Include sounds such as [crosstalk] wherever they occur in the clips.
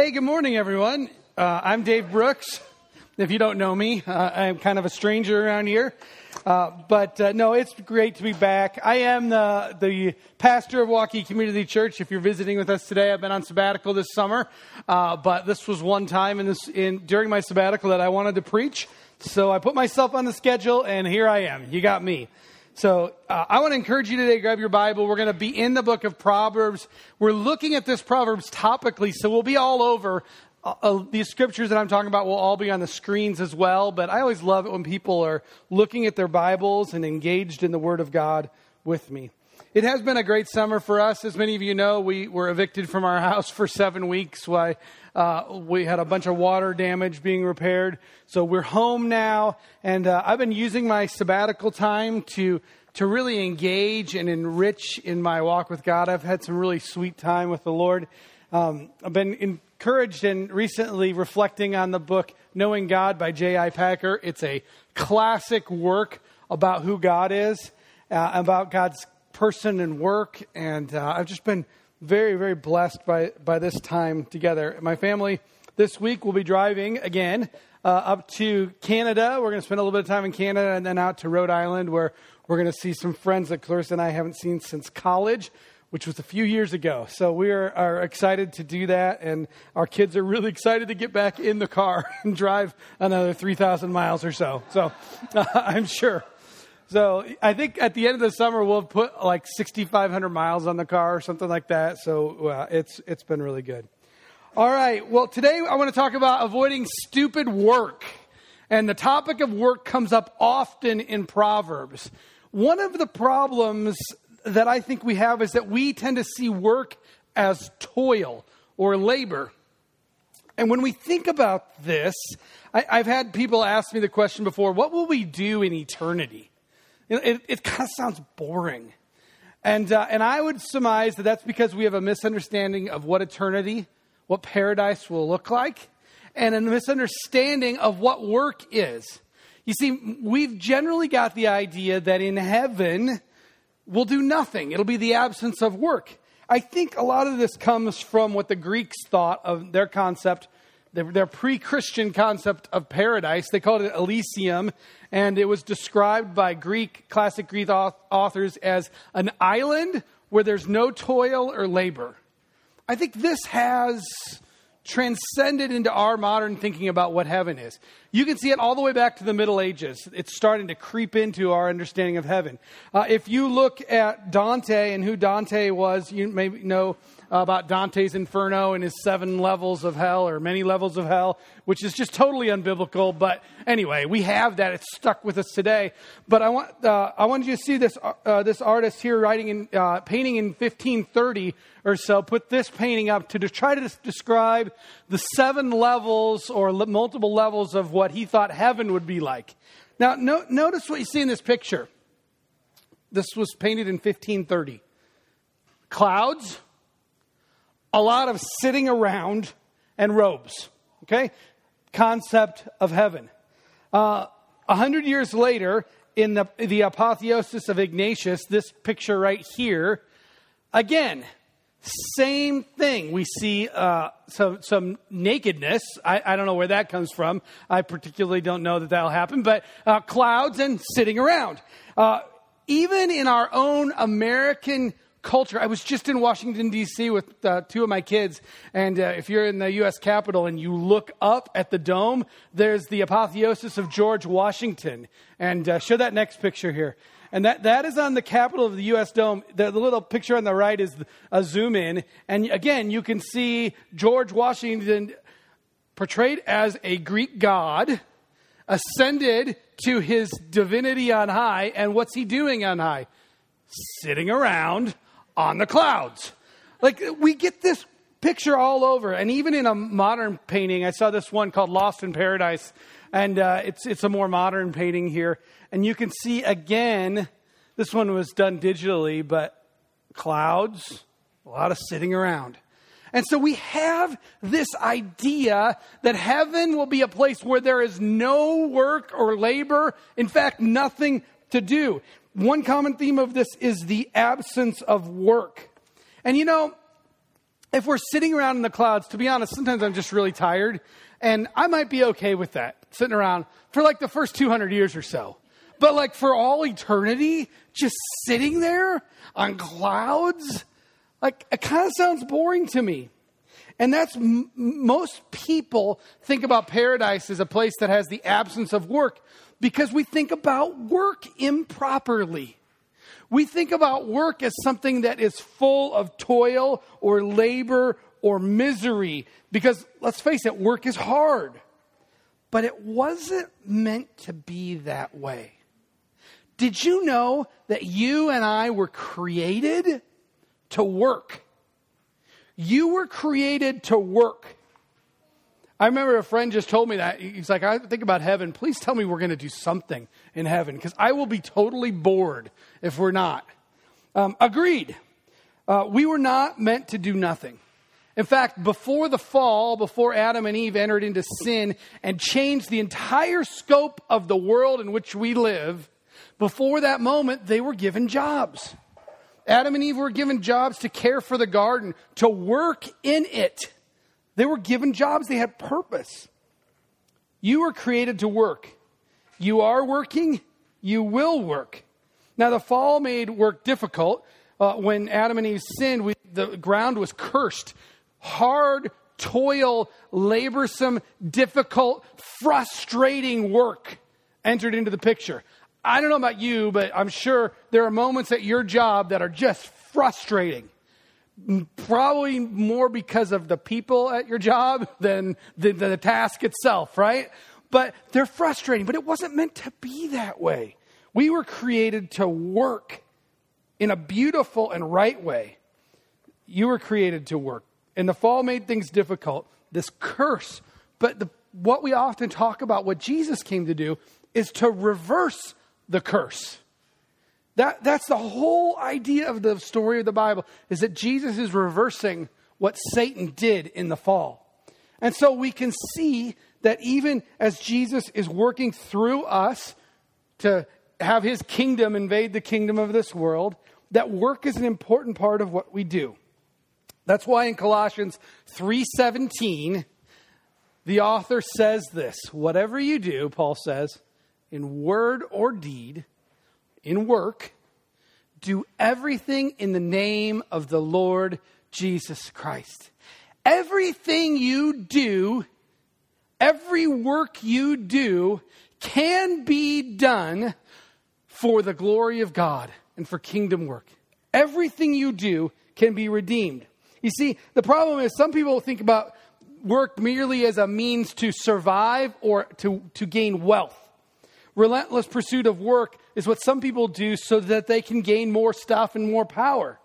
Hey, good morning, everyone. Uh, I'm Dave Brooks. If you don't know me, uh, I'm kind of a stranger around here. Uh, but uh, no, it's great to be back. I am the, the pastor of Waukee Community Church. If you're visiting with us today, I've been on sabbatical this summer, uh, but this was one time in this in during my sabbatical that I wanted to preach. So I put myself on the schedule, and here I am. You got me. So uh, I want to encourage you today, grab your Bible. We're going to be in the book of Proverbs. We're looking at this Proverbs topically, so we'll be all over. Uh, uh, these scriptures that I'm talking about will all be on the screens as well, but I always love it when people are looking at their Bibles and engaged in the Word of God with me. It has been a great summer for us. As many of you know, we were evicted from our [laughs] house for seven weeks. Why uh, we had a bunch of water damage being repaired. So we're home now, and uh, I've been using my sabbatical time to to really engage and enrich in my walk with God. I've had some really sweet time with the Lord. Um, I've been encouraged and recently reflecting on the book Knowing God by J.I. Packer. It's a classic work about who God is, uh, about God's person and work, and uh, I've just been very, very blessed by, by this time together. My family this week will be driving again uh, up to Canada. We're going to spend a little bit of time in Canada and then out to Rhode Island where we're going to see some friends that Clarissa and I haven't seen since college, which was a few years ago. So we are, are excited to do that, and our kids are really excited to get back in the car [laughs] and drive another 3,000 miles or so. So uh, [laughs] I'm sure. So I think at the end of the summer we'll put like 6,500 miles on the car or something like that. So uh, it's it's been really good. All right. Well, today I want to talk about avoiding stupid work, and the topic of work comes up often in Proverbs. One of the problems that I think we have is that we tend to see work as toil or labor. And when we think about this, I, have had people ask me the question before what will we do in eternity? It, it kind of sounds boring. And, uh, and I would surmise that that's because we have a misunderstanding of what eternity, what paradise will look like, and a misunderstanding of what work is. You see, we've generally got the idea that in heaven, we'll do nothing. It'll be the absence of work. I think a lot of this comes from what the Greeks thought of their concept their, pre Christian concept of paradise. They called it Elysium, and it was described by Greek, classic Greek authors as an island where there's no toil or labor. I think this has transcended into our modern thinking about what heaven is. You can see it all the way back to the Middle Ages. It's starting to creep into our understanding of heaven. Uh, if you look at Dante and who Dante was, you may know about Dante's Inferno and his seven levels of hell or many levels of hell, which is just totally unbiblical. But anyway, we have that. It's stuck with us today. But I want uh, I wanted you to see this uh, this artist here writing in uh, painting in 1530 or so. Put this painting up to try to describe the seven levels or multiple levels of what he thought heaven would be like. Now, no, notice what you see in this picture. This was painted in 1530. Clouds, a lot of sitting around and robes. Okay? Concept of heaven. Uh, a hundred years later, in the, the apotheosis of Ignatius, this picture right here, again, same thing. We see uh, some, some nakedness. I, I, don't know where that comes from. I particularly don't know that that'll happen, but uh, clouds and sitting around. Uh, even in our own American culture. I was just in Washington, D.C. with uh, two of my kids. And uh, if you're in the U.S. Capitol and you look up at the dome, there's the apotheosis of George Washington. And uh, show that next picture here. And that, that is on the Capitol of the U.S. Dome. The, the little picture on the right is a zoom in. And again, you can see George Washington portrayed as a Greek god, ascended to his divinity on high. And what's he doing on high? Sitting around on the clouds. Like we get this picture all over, and even in a modern painting, I saw this one called Lost in Paradise, and uh, it's it's a more modern painting here, and you can see again. This one was done digitally, but clouds, a lot of sitting around. And so we have this idea that heaven will be a place where there is no work or labor, in fact, nothing to do. One common theme of this is the absence of work. And you know, if we're sitting around in the clouds, to be honest, sometimes I'm just really tired, and I might be okay with that, sitting around for like the first 200 years or so. But like for all eternity, just sitting there on clouds, like it kind of sounds boring to me. And that's m- most people think about paradise as a place that has the absence of work because we think about work improperly. We think about work as something that is full of toil or labor or misery because let's face it, work is hard. But it wasn't meant to be that way. Did you know that you and I were created to work? You were created to work. I remember a friend just told me that. He's like, I think about heaven. Please tell me we're going to do something in heaven because I will be totally bored if we're not. Um, agreed. Uh, we were not meant to do nothing. In fact, before the fall, before Adam and Eve entered into sin and changed the entire scope of the world in which we live, before that moment, they were given jobs. Adam and Eve were given jobs to care for the garden, to work in it. They were given jobs, they had purpose. You were created to work. You are working, you will work. Now, the fall made work difficult. Uh, when Adam and Eve sinned, we, the ground was cursed. Hard, toil, laborsome, difficult, frustrating work entered into the picture. I don't know about you, but I'm sure there are moments at your job that are just frustrating. Probably more because of the people at your job [laughs] than the, the, task itself, right? But they're frustrating, but it wasn't meant to be that way. We were created to work in a beautiful and right way. You were created to work. And the fall made things difficult, this curse. But the, what we often talk about, what Jesus came to do, is to reverse the curse. That, that's the whole idea of the story of the Bible, is that Jesus is reversing what Satan did in the fall. And so we can see that even as Jesus is working through us to have his kingdom invade the kingdom of this world, that work is an important part of what we do. That's why in Colossians 3:17 the author says this, whatever you do, Paul says, in word or deed, in work, do everything in the name of the Lord Jesus Christ. Everything you do, every work you do, can be done for the glory of God and for kingdom work. Everything you do can be redeemed. You see, the problem is some people think about work merely as a means to survive or to, to gain wealth relentless pursuit of work is what some people do so that they can gain more stuff and more power.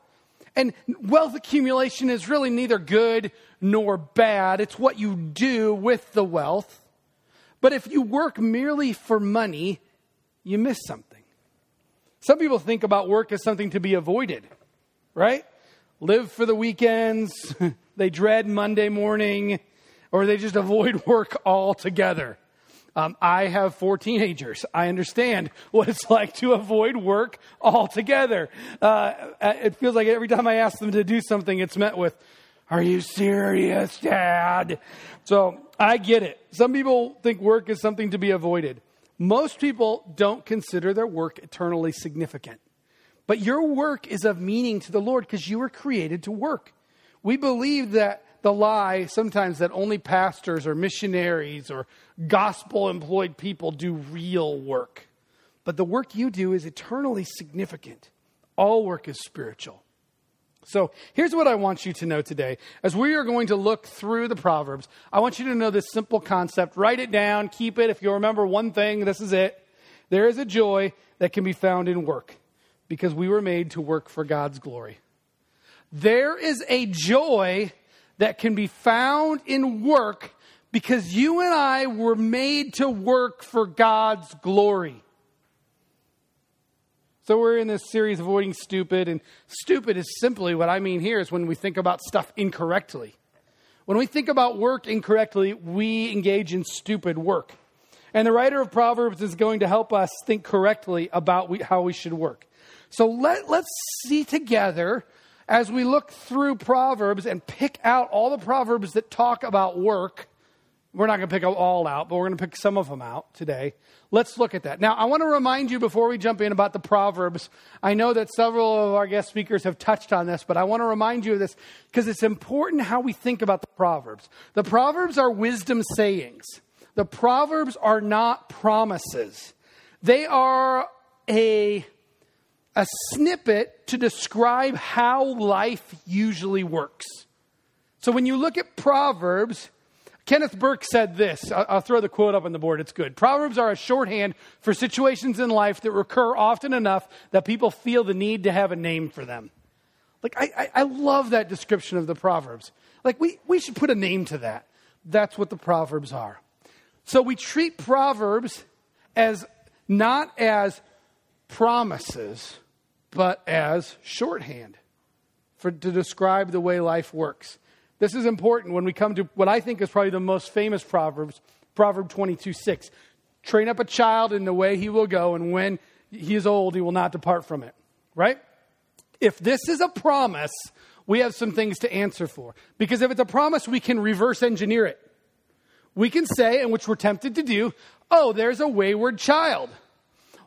And wealth accumulation is really neither good nor bad. It's what you do with the wealth. But if you work merely for money, you miss something. Some people think about work as something to be avoided, right? Live for the weekends, [laughs] they dread Monday morning, or they just avoid [laughs] work altogether. Um, I have four teenagers. I understand what it's [laughs] like to avoid work altogether. Uh, it feels like every time I ask them to do something, it's met with, Are you serious, Dad? So I get it. Some people think work is something to be avoided. Most people don't consider their work eternally significant. But your work is of meaning to the Lord because you were created to work. We believe that the lie sometimes that only pastors or missionaries or gospel employed people do real work. But the work you do is eternally significant. All work is spiritual. So here's what I want you to know today. As we are going to look through the Proverbs, I want you to know this simple concept. Write it down, keep it. If you remember one thing, this is it. There is a joy that can be found in work because we were made to work for God's glory. There is a joy that can be found in work because you and I were made to work for God's glory. So we're in this series avoiding stupid, and stupid is simply what I mean here is when we think about stuff incorrectly. When we think about work incorrectly, we engage in stupid work. And the writer of Proverbs is going to help us think correctly about we, how we should work. So let, let's see together as we look through Proverbs and pick out all the Proverbs that talk about work, we're not going to pick them all out, but we're going to pick some of them out today. Let's look at that. Now, I want to remind you before we jump in about the Proverbs. I know that several of our guest speakers have touched on this, but I want to remind you of this because it's important how we think about the Proverbs. The Proverbs are wisdom sayings, the Proverbs are not promises. They are a a snippet to describe how life usually works. So when you look at Proverbs, Kenneth Burke said this. I'll, throw the quote up on the board. It's good. Proverbs are a shorthand for situations in life that recur often enough that people feel the need to have a name for them. Like, I, I, I love that description of the Proverbs. Like, we, we should put a name to that. That's what the Proverbs are. So we treat Proverbs as not as promises, but as shorthand for, to describe the way life works. This is important when we come to what I think is probably the most famous Proverbs, Proverb 22 6. Train up a child in the way he will go, and when he is old, he will not depart from it. Right? If this is a promise, we have some things to answer for. Because if it's a promise, we can reverse engineer it. We can say, and which we're tempted to do, oh, there's a wayward child.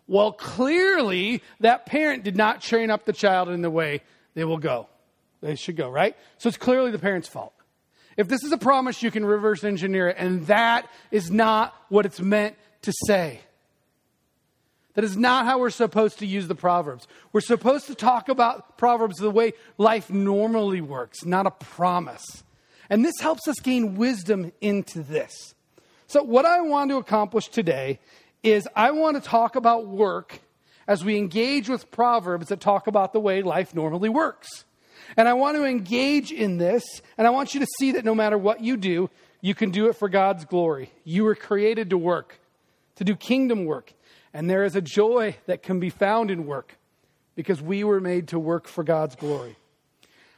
Well, clearly, that parent did not train up the child in the way they will go. They should go, right? So it's clearly the parent's fault. If this is a promise, you can reverse engineer it, and that is not what it's meant to say. That is not how we're supposed to use the Proverbs. We're supposed to talk about Proverbs the way life normally works, not a promise. And this helps us gain wisdom into this. So, what I want to accomplish today is I want to talk about work as we engage with Proverbs that talk about the way life normally works. And I want to engage in this, and I want you to see that no matter what you do, you can do it for God's glory. You were created to work, to do kingdom work. And there is a joy that can be found in work because we were made to work for God's glory.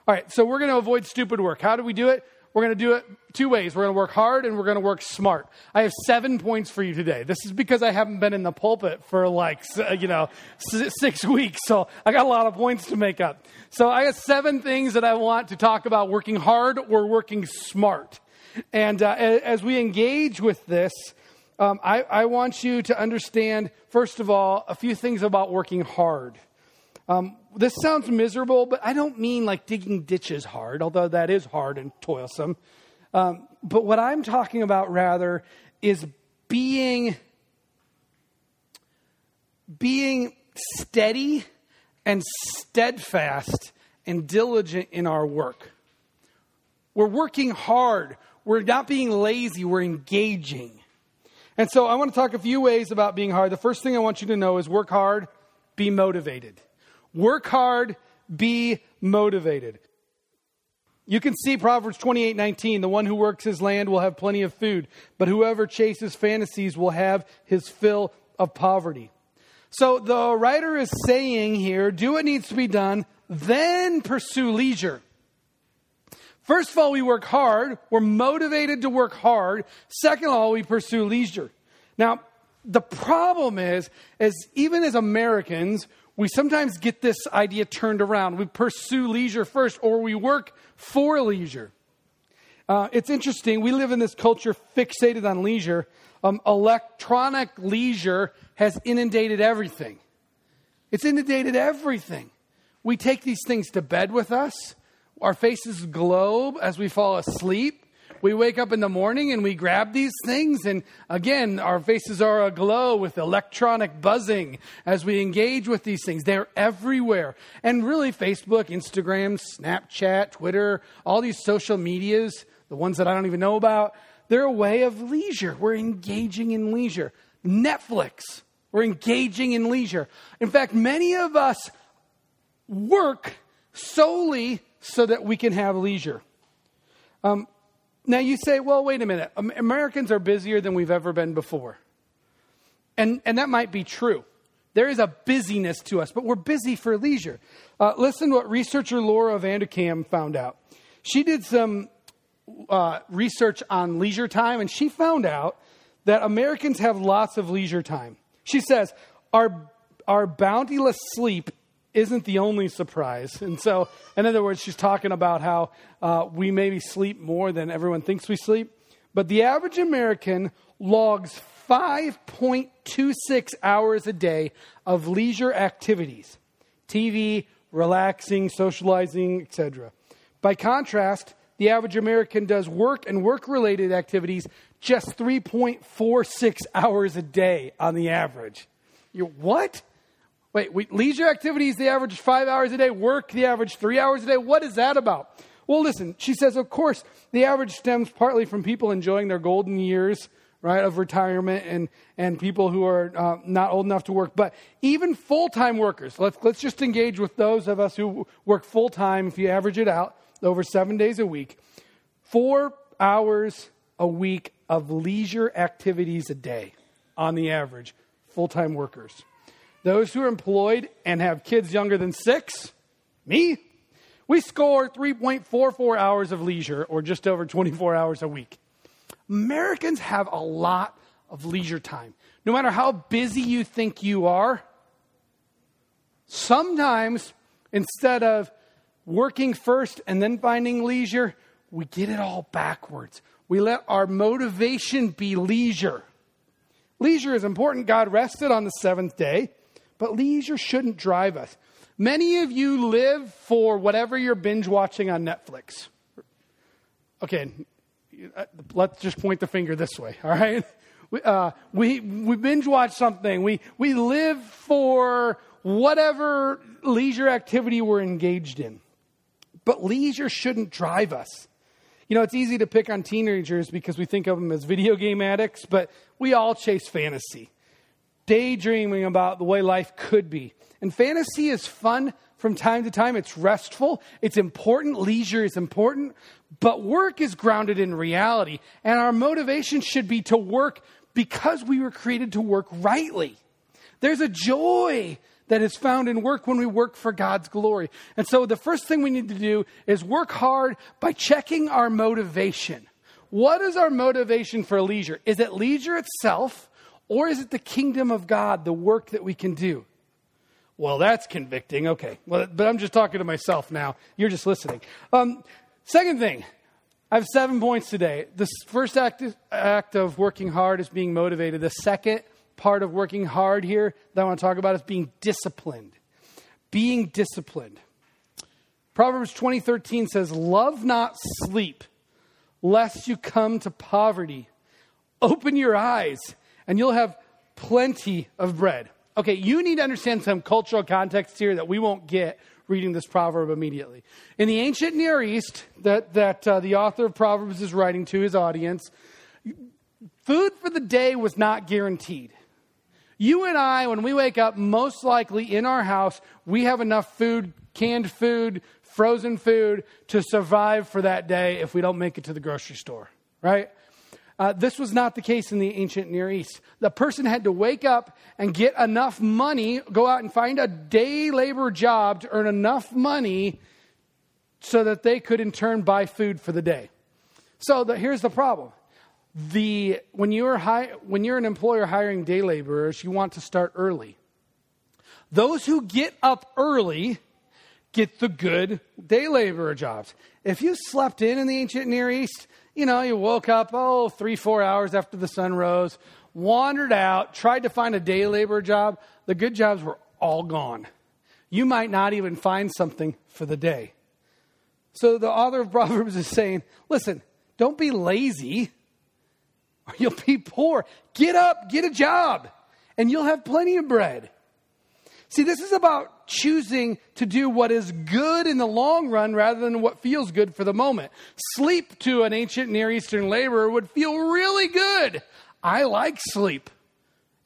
All right, so we're going to avoid stupid work. How do we do it? We're going to do it two ways. We're going to work hard and we're going to work smart. I have seven points for you today. This is because I haven't been in the pulpit for like, you know, six [laughs] weeks. So I got a lot of points to make up. So I got seven things that I want to talk about working hard or working smart. And uh, as we engage with this, um, I, I want you to understand, first of all, a few things about working hard. Um, this sounds miserable, but I don't mean like digging ditches hard, although that is hard and toilsome. Um, but what I'm talking about rather is being being steady and steadfast and diligent in our work. We're working hard. We're not being lazy. We're engaging. And so I want to talk a few ways about being hard. The first thing I want you to know is work hard, be motivated. Work hard, be motivated. You can see Proverbs 28 19. The one who works his land will have plenty of food, but whoever chases fantasies will have his fill of poverty. So the writer is saying here do what needs to be done, then pursue leisure. First of all, we work hard. We're motivated to work hard. Second of all, we pursue leisure. Now, the problem is, is even as Americans, we sometimes get this idea turned around. We pursue leisure first, or we work for leisure. Uh, it's interesting. We live in this culture fixated on leisure. Um, electronic leisure has inundated everything. It's inundated everything. We take these things to bed with us. Our faces glow as we fall asleep we wake up in the morning and we grab these things, and again, our faces are aglow with electronic buzzing as we engage with these things. They're everywhere. And really, Facebook, Instagram, Snapchat, Twitter, all these social medias, the ones that I don't even know about, they're a way of leisure. We're engaging in leisure. Netflix, we're engaging in leisure. In fact, many of us work solely so that we can have leisure. Um, now you say, well, wait a minute. Americans are busier than we've ever been before. And, and that might be true. There is a busyness to us, but we're busy for leisure. Uh, listen to what researcher Laura Vanderkam found out. She did some uh, research on leisure time, and she found out that Americans have lots of leisure time. She says, our, our bountiless sleep isn't the only surprise. And so, in other words, she's talking about how uh, we maybe sleep more than everyone thinks we sleep. But the average American logs 5.26 hours a day of leisure activities TV, relaxing, socializing, etc. By contrast, the average American does work and work related activities just 3.46 hours a day on the average. You what? Wait, we, leisure activities, the average five hours a day, work, the average three hours a day. What is that about? Well, listen, she says, of course, the average stems partly from people enjoying their golden years, right, of retirement and, and people who are uh, not old enough to work. But even full time workers, let's, let's just engage with those of us who work full time, if you average it out, over seven days a week, four hours a week of leisure activities a day on the average, full time workers. Those who are employed and have kids younger than six, me, we score 3.44 hours of leisure, or just over 24 hours a week. Americans have a lot of leisure time. No matter how busy you think you are, sometimes instead of working first and then finding leisure, we get it all backwards. We let our motivation be leisure. Leisure is important. God rested on the seventh day, but leisure shouldn't drive us. Many of you live for whatever you're binge watching on Netflix. Okay, uh, let's just point the finger this way, all right? We, uh, we, we binge watch something. We, we live for whatever leisure activity we're engaged in. But leisure shouldn't drive us. You know, it's easy to pick on teenagers because we think of them as video game addicts, but we all chase fantasy, daydreaming about the way life could be. And fantasy is fun from time to time. It's restful, it's important, leisure is important, but work is grounded in reality. And our motivation should be to work because we were created to work rightly. There's a joy that is found in work when we work for God's glory. And so the first thing we need to do is work hard by checking our motivation. What is our motivation for leisure? Is it leisure itself, or is it the kingdom of God, the work that we can do? Well, that's convicting. Okay. Well, but I'm just talking to myself now. You're just listening. Um, second thing, I have seven points today. The first act, act of working hard is being motivated. The second part of working hard here that I want to talk about is being disciplined. Being disciplined. Proverbs 20:13 says, "Love not sleep, lest you come to poverty. Open your eyes, and you'll have plenty of bread." Okay, you need to understand some cultural context here that we won't get reading this proverb immediately. In the ancient Near East, that, that uh, the author of Proverbs is writing to his audience, food for the day was not guaranteed. You and I, when we wake up, most likely in our house, we have enough food, canned food, frozen food to survive for that day if we don't make it to the grocery store, right? Uh, this was not the case in the ancient Near East. The person had to wake up and get enough money, go out and find a day labor job to earn enough money so that they could in turn buy food for the day. So the, here's the problem. The, when, you're hi, when you're an employer hiring day laborers, you want to start early. Those who get up early get the good day laborer jobs. If you slept in in the ancient Near East, you know, you woke up, oh, three, four hours after the sun rose, wandered out, tried to find a day laborer job. The good jobs were all gone. You might not even find something for the day. So the author of [laughs] Proverbs is saying, listen, don't be lazy or you'll be poor. Get up, get a job, and you'll have plenty of bread. See, this is about choosing to do what is good in the long run rather than what feels good for the moment. Sleep to an ancient Near Eastern laborer would feel really good. I like sleep,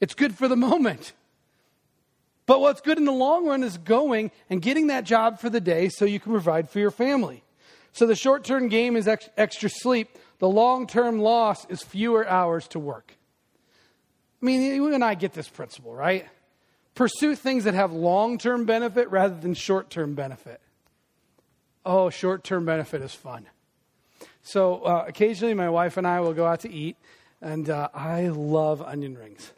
it's good for the [laughs] moment. But what's good in the long run is going and getting that job for the day so you can provide for your family. So the short term game is ex- extra sleep, the long term loss is fewer hours to work. I mean, you and I get this principle, right? Pursue things that have long term benefit rather than short term benefit. Oh, short term benefit is fun. So uh, occasionally my wife and I will go out to eat, and uh, I love onion rings.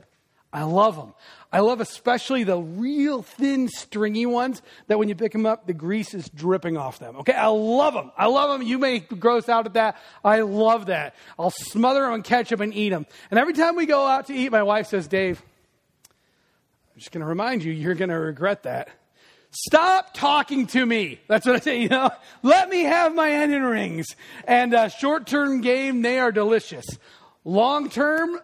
I love them. I love especially the real thin, stringy ones that when you pick them up, the grease is dripping off them. Okay, I love them. I love them. You may gross out at that. I love that. I'll smother them in ketchup and eat them. And every time we go out to eat, my wife says, Dave, I'm just going to remind you, you're going to regret that. Stop talking to me. That's what I say, [laughs] you know. Let me have my onion rings. And uh, short term game, they are delicious. Long term,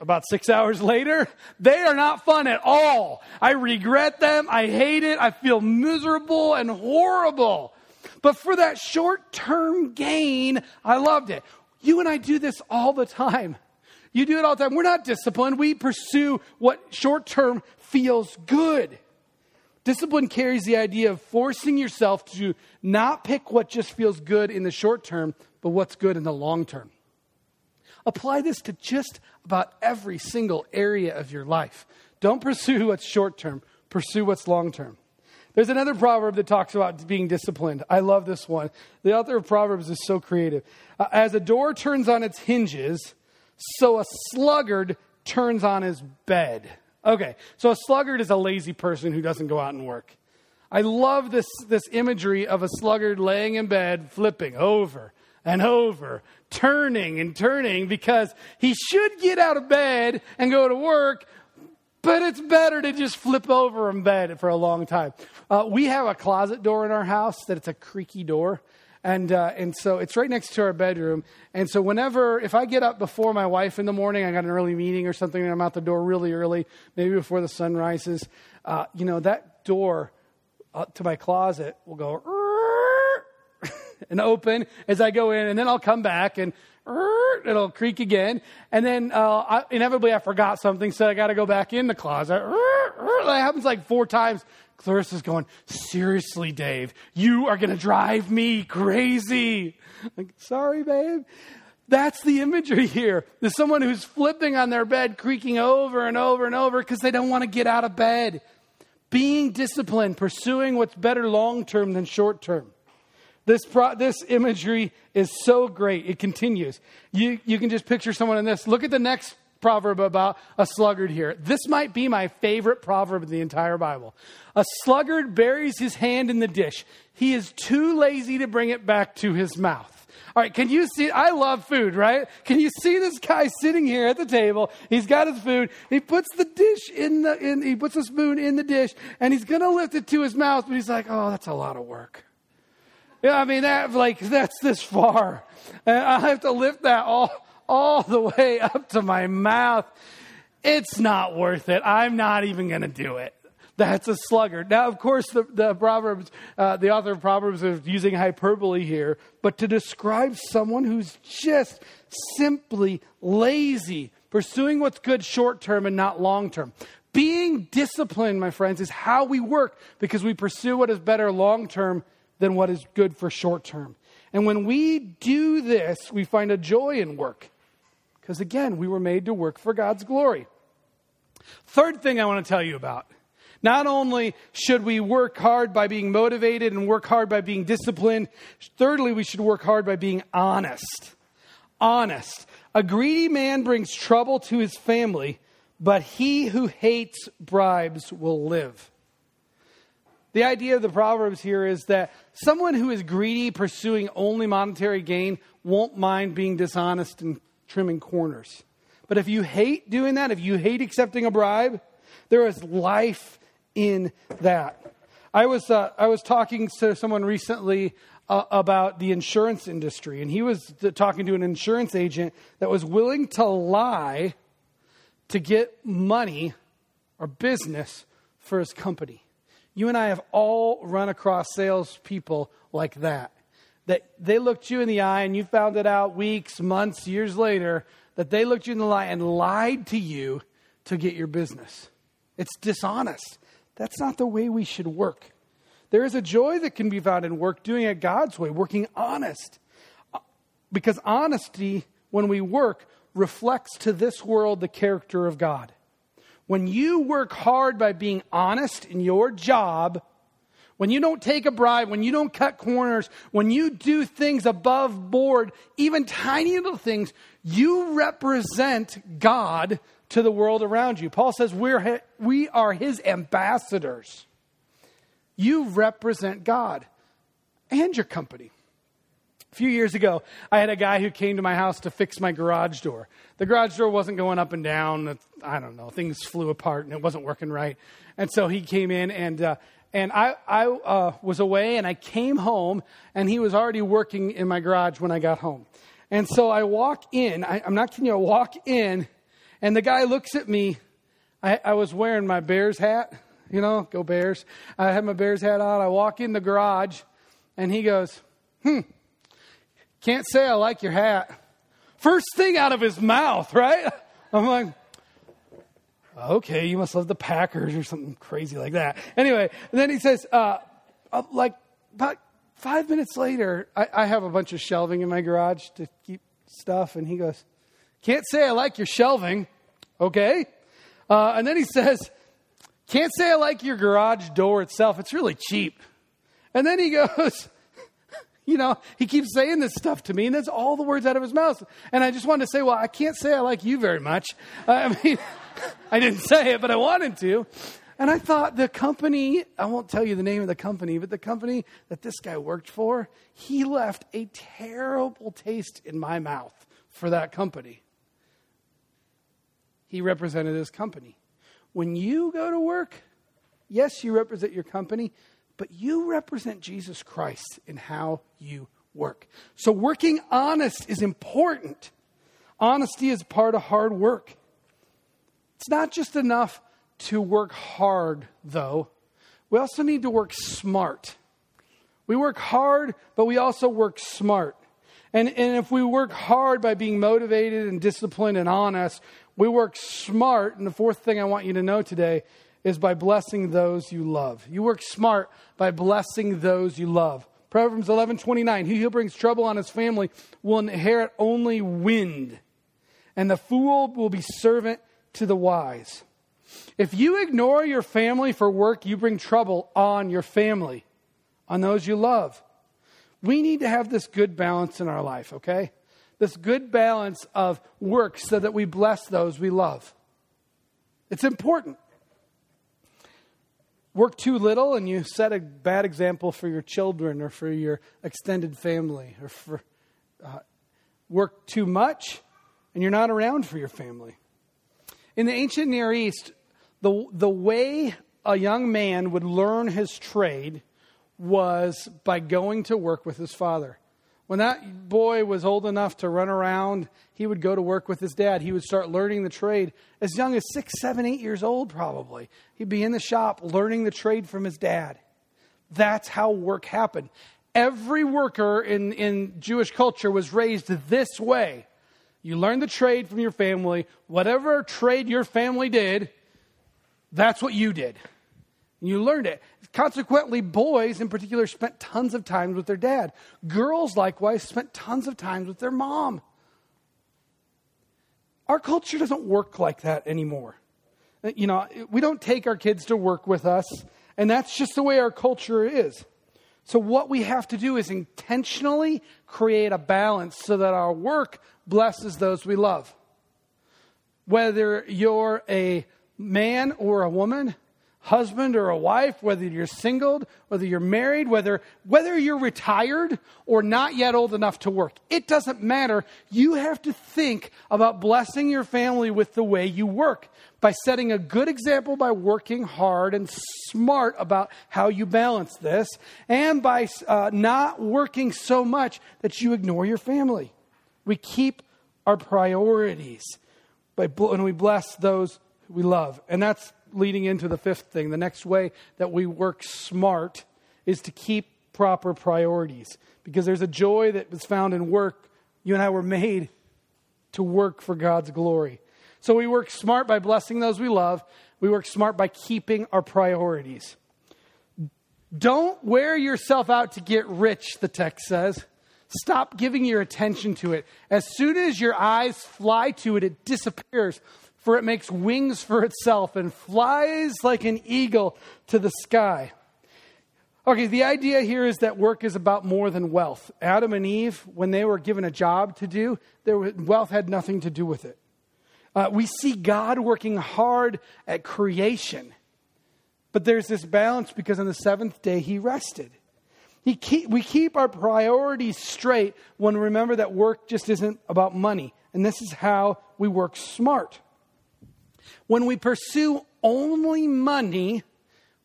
about six hours later, they are not fun at all. I regret them. I hate it. I feel miserable and horrible. But for that short term gain, I loved it. You and I do this all the time. You do it all the time. We're not disciplined. We pursue what short term feels good. Discipline carries the idea of forcing yourself to not pick what just feels good in the short term, but what's good in the long term. Apply this to just about every single area of your life. Don't pursue what's short term, pursue what's long term. There's another proverb that talks about being disciplined. I love this one. The author of Proverbs is so creative. Uh, as a door turns on its hinges, so a sluggard turns on his bed. Okay, so a sluggard is a lazy person who doesn't go out and work. I love this, this imagery of a sluggard laying in bed, flipping over and over, turning and turning because he should get out of bed and go to work, but it's better to just flip over in bed for a long time. Uh, we have a closet door in our house that it's a creaky door. And, uh, and so it's right next to our bedroom. And so whenever, if I get up before my wife in the morning, I got an early meeting or something, and I'm out the door really early, maybe before the sun rises, uh, you know, that door uh, to my closet will go [laughs] and open as I go in, and then I'll come back and [laughs] it'll creak again. And then uh, I, inevitably I forgot something, so I got to go back in the closet. [laughs] That happens like four times. Clarissa's going, seriously, Dave, you are going to drive me crazy. Like, sorry, babe. That's the imagery here. There's someone who's flipping on their bed, creaking over and over and over because they don't want to get out of bed. Being disciplined, pursuing what's better long term than short term. This, pro- this imagery is so great. It continues. You, you can just picture someone in this. Look at the next proverb about a sluggard here. This might be my favorite proverb in the entire Bible. A sluggard buries his hand in the dish. He is too lazy to bring it back to his mouth. All right, can you see? I love food, right? Can you see this guy sitting here at the table? He's got his food. He puts the dish in the, in, he puts the spoon in the dish, and he's going to lift it to his mouth, but he's like, oh, that's a lot of work. Yeah, I mean, that, like, that's this far. And I have to lift that all, all the way up to my mouth. It's not worth it. I'm not even going to do it. That's a sluggard. Now, of course, the, the Proverbs, uh, the author of Proverbs is using hyperbole here, but to describe someone who's just simply lazy, pursuing what's good short term and not long term. Being disciplined, my friends, is how we work because we pursue what is better long term than what is good for short term. And when we do this, we find a joy in work. Because again, we were made to work for God's glory. Third thing I want to tell you about. Not only should we work hard by being motivated and work hard by being disciplined, thirdly, we should work hard by being honest. Honest. A greedy man brings trouble to his family, but he who hates bribes will live. The idea of the Proverbs here is that someone who is greedy, pursuing only monetary gain, won't mind being dishonest and trimming corners. But if you hate doing that, if you hate accepting a bribe, there is life in that. I was, uh, I was talking to someone recently uh, about the insurance industry, and he was talking to an insurance agent that was willing to lie to get money or business for his company. You and I have all run across salespeople like that. That they looked you in the eye and you found it out weeks, months, years later that they looked you in the eye and lied to you to get your business. It's dishonest. That's not the way we should work. There is a joy that can be found in work doing it God's way, working honest. Because honesty, when we work, reflects to this world the character of God. When you work hard by being honest in your job, when you don't take a bribe, when you don't cut corners, when you do things above board, even tiny little things, you represent God to the world around you. Paul says we're, we are his ambassadors. You represent God and your company. A few years ago, I had a guy who came to my house to fix my garage door. The garage door wasn't going up and down. I don't know. Things flew apart and it wasn't working right. And so he came in and, uh, and I, I uh, was away and I came home and he was already working in my garage when I got home. And so I walk in, I, am not kidding you, I walk in and the guy looks at me. I, I was wearing my Bears hat, you know, go Bears. I had my Bears hat on. I walk in the garage and he goes, hmm, can't say I like your hat. First thing out of his mouth, right? I'm like, okay, you must love the Packers or something crazy like that. Anyway, then he says, uh, uh, like about five minutes later, I, I, have a bunch of shelving in my garage to keep stuff, and he goes, can't say I like your shelving, okay? Uh, and then he says, can't say I like your garage door itself. It's really cheap. And then he [laughs] goes, you know, he keeps saying this stuff to me, and that's all the words out of his mouth. And I just wanted to say, well, I can't say I like you very much. I mean, [laughs] I didn't say it, but I wanted to. And I thought the company, I won't tell you the name of the company, but the company that this guy worked for, he left a terrible taste in my mouth for that company. He represented his company. When you go to work, yes, you represent your company, but you represent Jesus Christ in how you work. So working honest is important. Honesty is part of hard work. It's not just enough to work hard, though. We also need to work smart. We work hard, but we also work smart. And, and if we work hard by being motivated and disciplined and honest, we work smart. And the fourth thing I want you to know today is by blessing those you love. You work smart by blessing those you love. Proverbs 11 29, he who brings trouble on his family will inherit only wind, and the fool will be servant to the wise. If you ignore your family for work, you bring trouble on your family, on those you love. We need to have this good balance in our life, okay? This good balance of work so that we bless those we love. It's important. Work too little and you set a bad example for your children or for your extended family, or for uh, work too much and you're not around for your family. In the ancient Near East, the, the way a young man would learn his trade was by going to work with his father. When that boy was old enough to run around, he would go to work with his dad. He would start learning the trade as young as six, seven, eight years old, probably. He'd be in the shop learning the trade from his dad. That's how work happened. Every worker in, in Jewish culture was raised this way. You learned the trade from your family. Whatever trade your family did, that's what you did. You learned it. Consequently, boys in particular spent tons of time with their dad. Girls, likewise, spent tons of time with their mom. Our culture doesn't work like that anymore. Uh, you know, we don't take our kids to work with us, and that's just the way our culture is. So, what we have to do is intentionally create a balance so that our work blesses those we love. Whether you're a man or a woman, husband or a wife, whether you're single, whether you're married, whether, whether you're retired or not yet old enough to work. It doesn't matter. You have to think about blessing your family with the way you work by setting a good example by working hard and smart about how you balance this, and by uh, not working so much that you ignore your family. We keep our priorities by when we bless those we love. And that's leading into the fifth thing. The next way that we work smart is to keep proper priorities because there's a joy that is found in work. You and I were made to work for God's glory. So we work smart by blessing those we love. We work smart by keeping our priorities. Don't wear yourself out to get rich, the text says. Stop giving your attention to it. As soon as your eyes fly to it, it disappears, for it makes wings for itself and flies like an eagle to the sky. Okay, the idea here is that work is about more than wealth. Adam and Eve, when they were given a job to do, their wealth had nothing to do with it. Uh, we see God working hard at creation, but there's this balance because on the seventh day he rested. Keep, we keep our priorities straight when we remember that work just isn't about money. And this is how we work smart. When we pursue only money,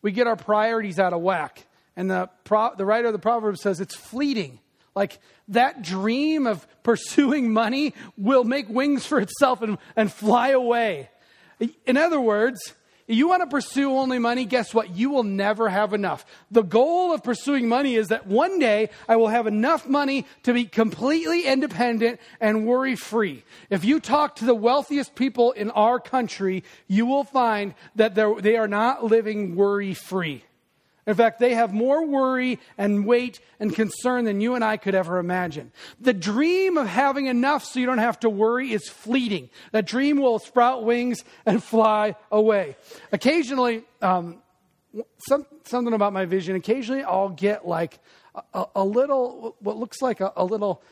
we get our priorities out of whack. And the, pro, the writer of the proverb says it's fleeting. Like that dream of [laughs] pursuing money will make wings for itself and, and fly away. In other words, you want to pursue only money, guess what? You will never have enough. The goal of pursuing money is that one day I will have enough money to be completely independent and worry free. If you talk to the wealthiest people in our country, you will find that they are not living worry free. In fact, they have more worry and weight and concern than you and I could ever imagine. The dream of having enough so you don't have to worry is fleeting. That dream will sprout wings and fly away. Occasionally, um, some, something about my vision, occasionally I'll get like a, a little, what looks like a, a little,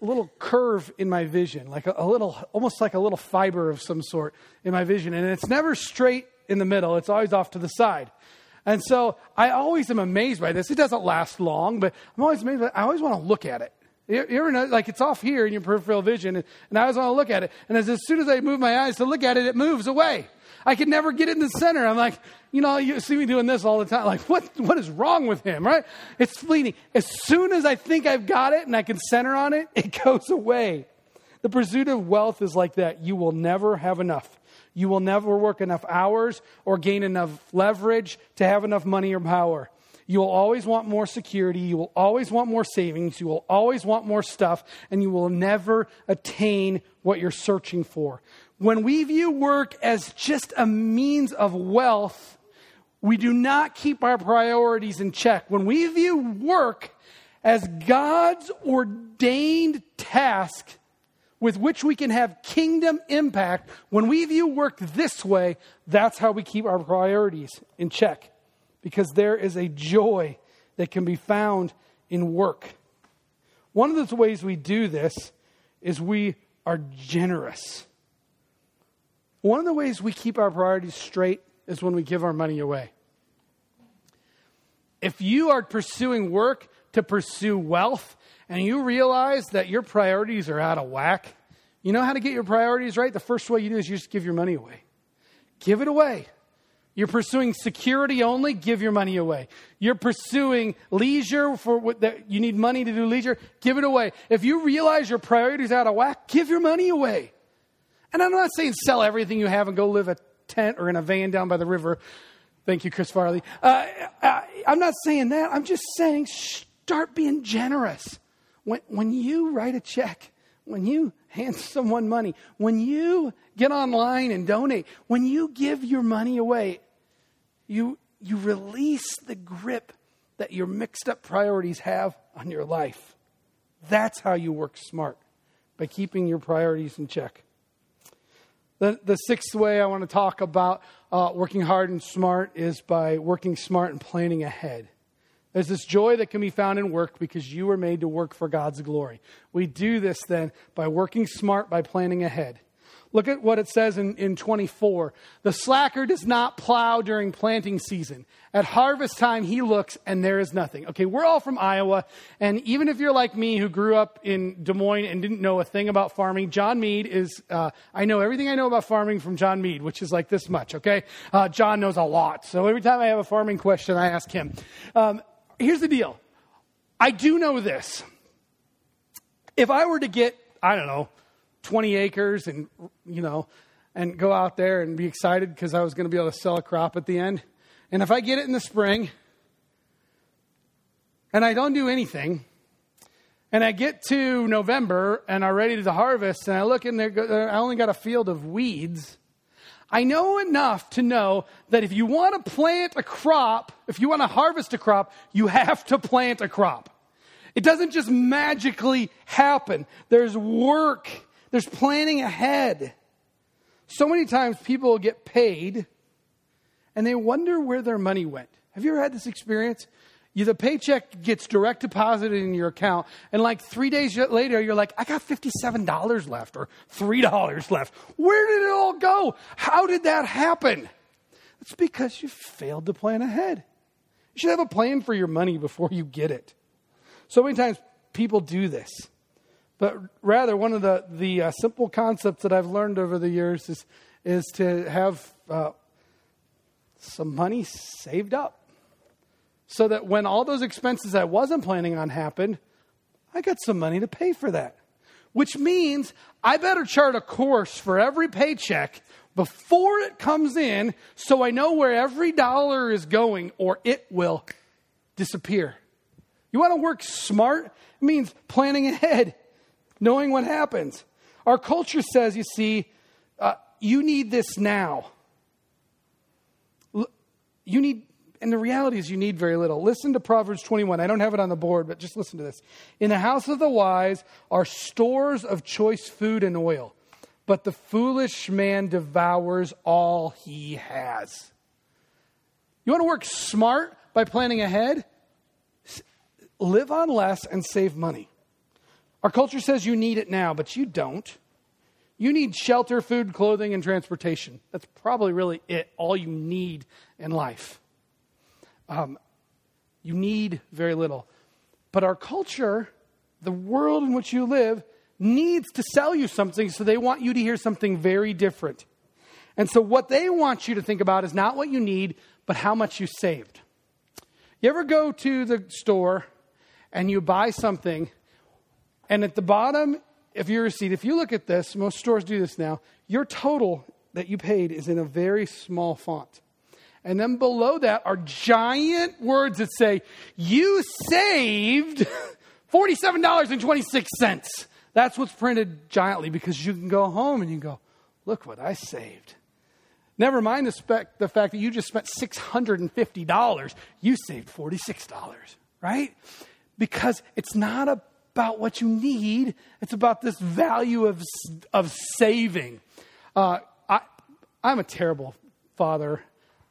little curve in my vision, like a, a little, almost like a little fiber of some sort in my vision. And it's never straight in the middle, it's always off to the side. And so I always am amazed by this. It doesn't last long, but I'm always amazed. By, I always want to look at it. You, ever know, like it's off here in your peripheral vision, and, and I always want to look at it. And as, as soon as I move my eyes to look at it, it moves away. I can never get it in the center. I'm like, you know, you see me doing this all the time. Like, what, what is wrong with him, right? It's fleeting. As soon as I think I've got it and I can center on it, [laughs] it goes away. The pursuit of wealth is like that. You will never have enough. You will never work enough hours or gain enough leverage to have enough money or power. You will always want more security. You will always want more savings. You will always want more stuff, and you will never attain what you're searching for. When we view work as just a means of wealth, we do not keep our priorities in check. When we view work as God's ordained task, with which we can have kingdom impact, when we view work this way, that's how we keep our priorities in check. Because there is a joy that can be found in work. One of the ways we do this is we are generous. One of the ways we keep our priorities straight is when we give our money away. If you are pursuing work to pursue wealth, and you realize that your priorities are out of whack, you know how to get your priorities right? The first way you do is you just give your money away. Give it away. You're pursuing security only, give your money away. You're pursuing leisure for what you need money to do leisure, give it away. If you realize your priorities are out of whack, give your money away. And I'm not saying sell everything you have and go live a tent or in a van down by the river. Thank you, Chris Farley. Uh, I, I'm not saying that. I'm just saying start being generous. When, when you write a check, when you hand [laughs] someone money, when you get online and donate, when you give your money away, you, you release the grip that your mixed up priorities have on your life. That's how you work smart, by keeping your priorities in check. The, the sixth way I want to talk about uh, working hard and smart is by working smart and planning ahead. There's this joy that can be found in work because you were made to work for God's glory. We do this then by working smart, by planning ahead. Look at what it says in, in 24. The slacker does not plow during planting season. At harvest time, he looks and there is nothing. Okay, we're all from Iowa. And even if you're like me who grew up in Des Moines and didn't know a thing about farming, John Mead is, uh, I know everything I know about farming from John Mead, which is like this much, okay? Uh, John knows a lot. So every time I have a farming question, I ask him. Um, here's the deal I do know this. If I were to get, I don't know, 20 acres and, you know, and go out there and be excited because I was going to be able to sell a crop at the end, and if I get it in the spring and I don't do anything, and I get to November and I'm ready to harvest, and I look in there, I only got a field of weeds I know enough to know that if you want to plant a crop, if you want to harvest a crop, you have to plant a crop. It doesn't just magically happen. There's work, there's planning ahead. So many times people get paid and they wonder where their money went. Have you ever had this experience? You, the paycheck gets direct deposited in your account, and like three days later, you're like, I got $57 left or $3 left. Where did it all go? How did that happen? It's because you failed to plan ahead. You should have a plan for your money before you get it. So many times people do this. But rather, one of the, the uh, simple concepts that I've learned over the years is, is to have uh, some money saved up so that when all those expenses I wasn't planning on happened, I got some money to pay for that. Which means I better chart a course for every paycheck before it comes in so I know where every dollar is going or it will disappear. You want to work smart? It means planning ahead, knowing what happens. Our culture says, you see, uh, you need this now. You need and the reality is, you need very little. Listen to Proverbs 21. I don't have it on the board, but just listen to this. In the house of the wise are stores of choice food and oil, but the foolish man devours all he has. You want to work smart by planning ahead? Live on less and save money. Our culture says you need it now, but you don't. You need shelter, food, clothing, and transportation. That's probably really it, all you need in life. Um, you need very little. But our culture, the world in which you live, needs to sell you something, so they want you to hear something very different. And so, what they want you to think about is not what you need, but how much you saved. You ever go to the store and you buy something, and at the bottom of your receipt, if you look at this, most stores do this now, your total that you paid is in a very small font. And then below that are giant words that say, You saved [laughs] $47.26. That's what's printed giantly because you can go home and you go, Look what I saved. Never mind the, spec, the fact that you just spent $650. You saved $46, right? Because it's not about what you need, it's about this value of, of saving. Uh, I, I'm a terrible father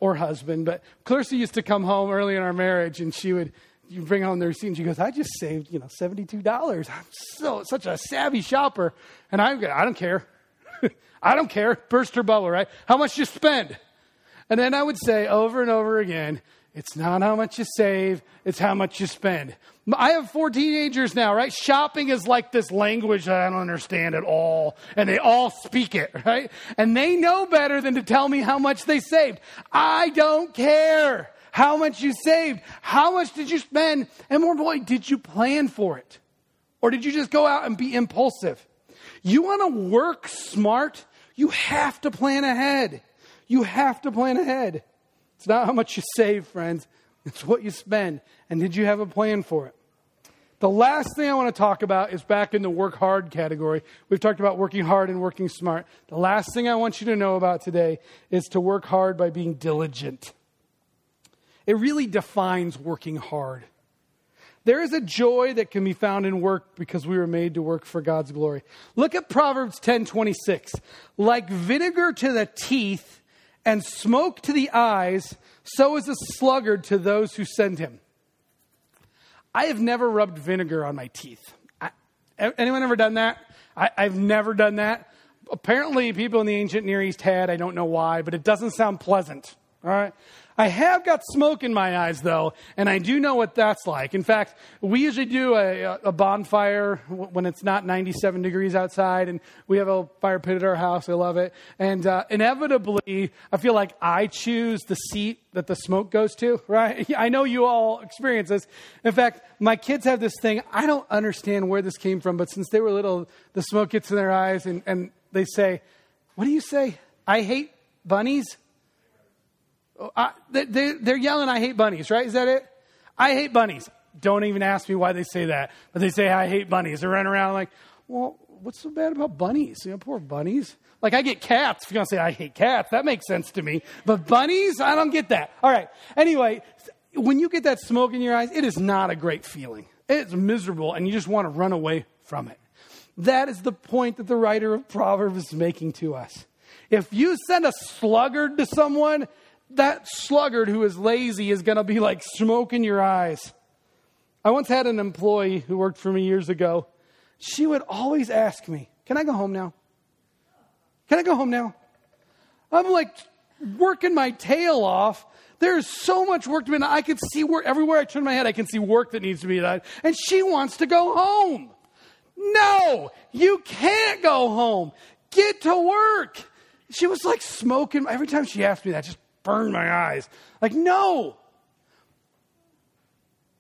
or husband. But Clarissa used to come home early in our marriage and she would you bring home the receipt and she goes, I just saved, you know, $72. I'm so such a savvy shopper. And I'm good. I don't care. [laughs] I don't care. Burst her bubble, right? How much you spend? And then I would say over and over again, it's not how much you save, it's how much you spend. I have four teenagers now, right? Shopping is like this language that I don't understand at all, and they all speak it, [laughs] right? And they know better than to tell me how much they saved. I don't care how much you saved. How much did you spend? And more boy, did you plan for it? Or did you just go out and be impulsive? You want to work smart? You have to plan ahead. You have to plan ahead. It's not how much you save, friends. It's what you spend. And did you have a plan for it? The last thing I want to talk about is back in the work hard category. We've talked about working hard and working smart. The last thing I want you to know about today is to work hard by being diligent. It really defines working hard. There is a joy that can be found in work because we were made to work for God's glory. Look at Proverbs 10:26. Like vinegar to the teeth and smoke to the eyes, so is a sluggard to those who send him. I have never rubbed vinegar on my teeth. I, anyone ever done that? I, I've never done that. Apparently, people in the ancient Near East had. I don't know why, but it doesn't sound pleasant. All right. I have got smoke in my eyes, though, and I do know what that's like. In fact, we usually do a, a bonfire when it's not 97 degrees outside, and we have a fire pit at our house. I love it. And uh, inevitably, I feel like I choose the seat that the smoke goes to, [laughs] right? [laughs] I know you all experience this. In fact, my kids have this thing. I don't understand where this came from, but since they were little, the smoke gets in their eyes, and, and they say, What do you say? I hate bunnies? Oh, I, they, they're yelling, I hate bunnies, right? Is that it? I hate bunnies. Don't even ask me why they say that. But they say, I hate bunnies. They run around like, well, what's so bad about bunnies? You know, poor bunnies. Like, I get cats. If you're going to say, I hate cats, that makes sense to me. But bunnies, I don't get that. All right. Anyway, when you get that smoke in your eyes, it is not a great feeling. It's miserable, and you just want to run away from it. That is the point that the writer of Proverbs is making to us. If you send a sluggard to someone, that sluggard who is lazy is going to be like smoke in your eyes. I once had an employee who worked for me years ago. She would always ask me, Can I go home now? Can I go home now? I'm like working my tail off. There's so much work to be done. I can see where everywhere I turn my head, I can see work that needs to be done. And she wants to go home. No, you can't go home. Get to work. She was like smoking. Every time she asked me that, just burned my eyes. Like, no.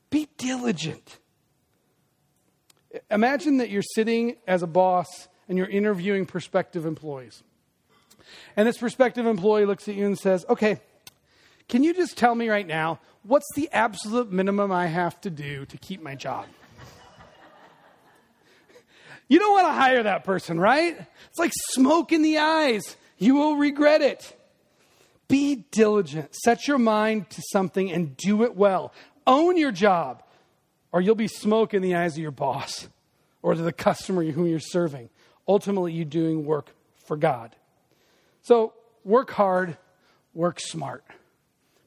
Be diligent. Imagine that you're sitting as a boss and you're interviewing prospective employees. And this prospective employee looks at you and says, Okay, can you just tell me right now what's the absolute minimum I have to do to keep my job? [laughs] You don't want to hire that person, right? It's like smoke in the eyes. You will regret it. Be diligent. Set your mind to something and do it well. Own your job, or you'll be smoke in the eyes of your boss or to the customer whom you're serving. Ultimately, you're doing work for God. So, work hard, work smart.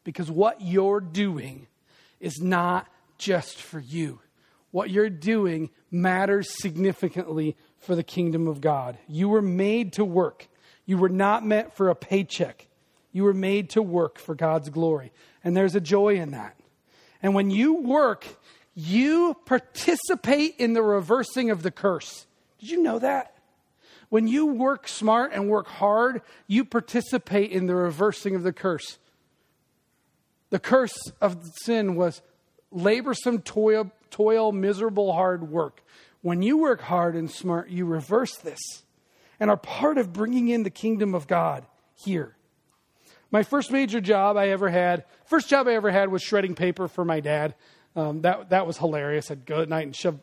Because what you're doing is not just for you what you're doing matters significantly for the kingdom of God. You were made to work. You were not meant for a paycheck. You were made to work for God's glory. And there's a joy in that. And when you work, you participate in the reversing of the curse. Did you know that? When you work smart and work hard, you participate in the reversing of the curse. The curse of sin was laborsome toil, toil, miserable, hard work. When you work hard and smart, you reverse this and are part of bringing in the kingdom of God here. My first major job I ever had, first job I ever had was shredding paper for my dad. Um, that, that was hilarious. I'd go at night and shove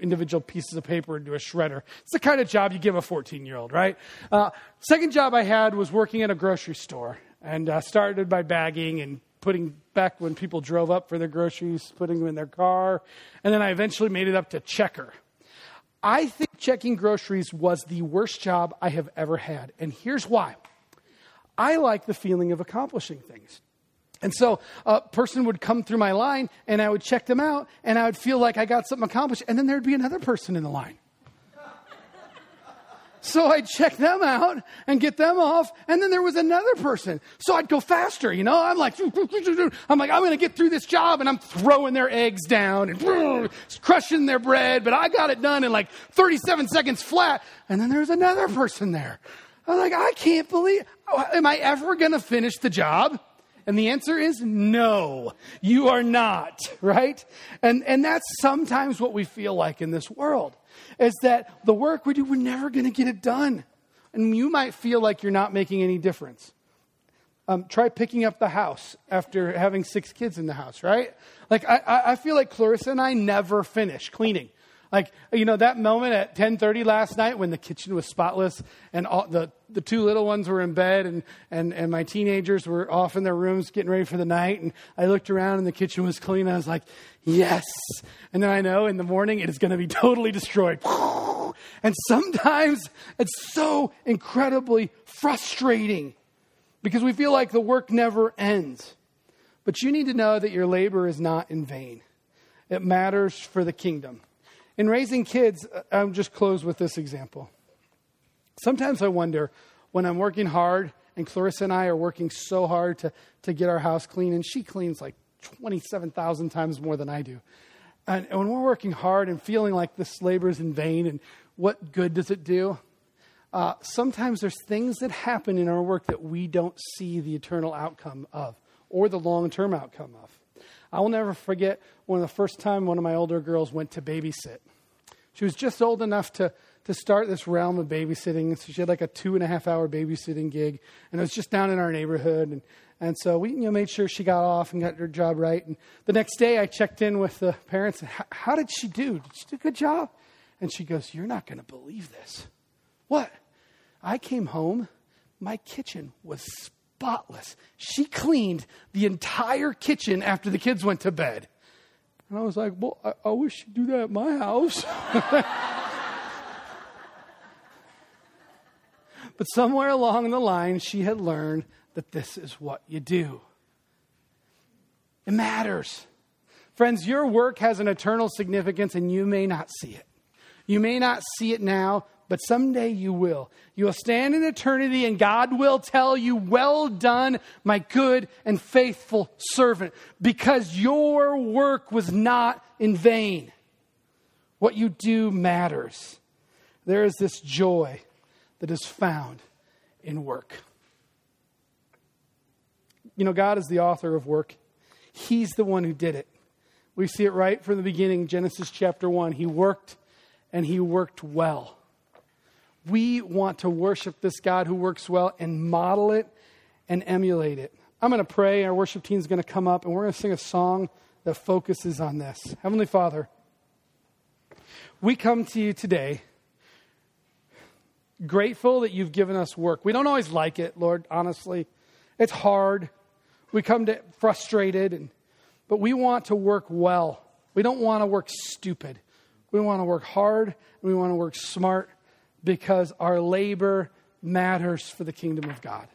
individual pieces of paper into a shredder. It's the kind of job you give a 14 year old, right? Uh, second job I had was working in a grocery store and uh, started by bagging and putting back when people drove up for their groceries, putting them in their car. And then I eventually made it up to checker. I think checking groceries was the worst job I have ever had. And here's why I like the feeling of accomplishing things. And so a person would come through my line and I would check them out and I would feel like I got something accomplished. And then there'd be another person in the line. So I'd check them out and get them off. And then there was another person. So I'd go faster, you know? I'm like, I'm like, I'm going to get through this job. And I'm throwing their eggs down and crushing their bread. But I got it done in like 37 seconds flat. And then there's another person there. I'm like, I can't believe, am I ever going to finish the job? And the answer is no, you are not, right? And, and that's sometimes what we feel like in this world is that the work we do, we're never going to get it done. And you might feel like you're not making any difference. Um, try picking up the house after having six kids in the house, right? Like, I, I feel like Clarissa and I never finish cleaning. Like, you know, that moment at 1030 last night when the kitchen was spotless and all, the, the two little ones were in bed and, and, and my teenagers were off in their rooms getting ready for the night. And I looked around and the kitchen was clean. I was like, yes. And then I know in the morning it is going to be [laughs] totally destroyed. [laughs] And sometimes it's so incredibly frustrating because we feel like the work never ends. But you need to know that your labor is not in vain. It matters for the kingdom. In raising kids, uh, I'll just close with this example. Sometimes I wonder when I'm working hard, and Clarissa and I are working so hard to, to get our house clean, and she cleans like 27,000 times more than I do. And, and when we're working hard and feeling like this labor is in vain, and what good does it do? Uh, sometimes there's things that happen in our work that we don't see the eternal outcome of or the long term outcome of. I will never forget one of the first time one of my older girls went to babysit. She was just old enough to, to start this realm of babysitting. So she had like a two and a half hour babysitting gig, and it was just down in our neighborhood. And, and so we you know, made sure she got off and got her job right. And the next day I checked in with the parents. How did she do? Did she do a good job? And she goes, You're not going to believe this. What? I came home, my kitchen was spotless. She cleaned the entire kitchen after the kids went to bed. And I was like, well, I, I wish she'd do that at my house. [laughs] But somewhere along the line, she had learned that this is what you do. It matters. Friends, your work has an eternal significance and you may not see it. You may not see it now, but someday you will. You will stand in eternity and God will tell you, Well done, my good and faithful servant, because your work was not in vain. What you do matters. There is this joy that is found in work. You know, God is the author of work, He's the one who did it. We see it right from the beginning, Genesis chapter 1. He worked and He worked well. We want to worship this God who works well and model it and emulate it. I'm going to pray. Our worship team is going to come up and we're going to sing a song that focuses on this. Heavenly Father, we come to you today grateful that you've given us work. We don't always like it, Lord, honestly. It's hard. We come to frustrated and but we want to work well. We don't want to work stupid. We want to work hard. We want to work smart because our labor matters for the kingdom of God.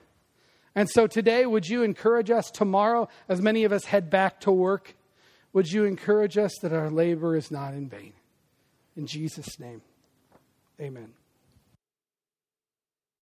And so today, would you encourage us tomorrow, as many of us head back to work, would you encourage us that our labor is not in vain? In Jesus' name, amen.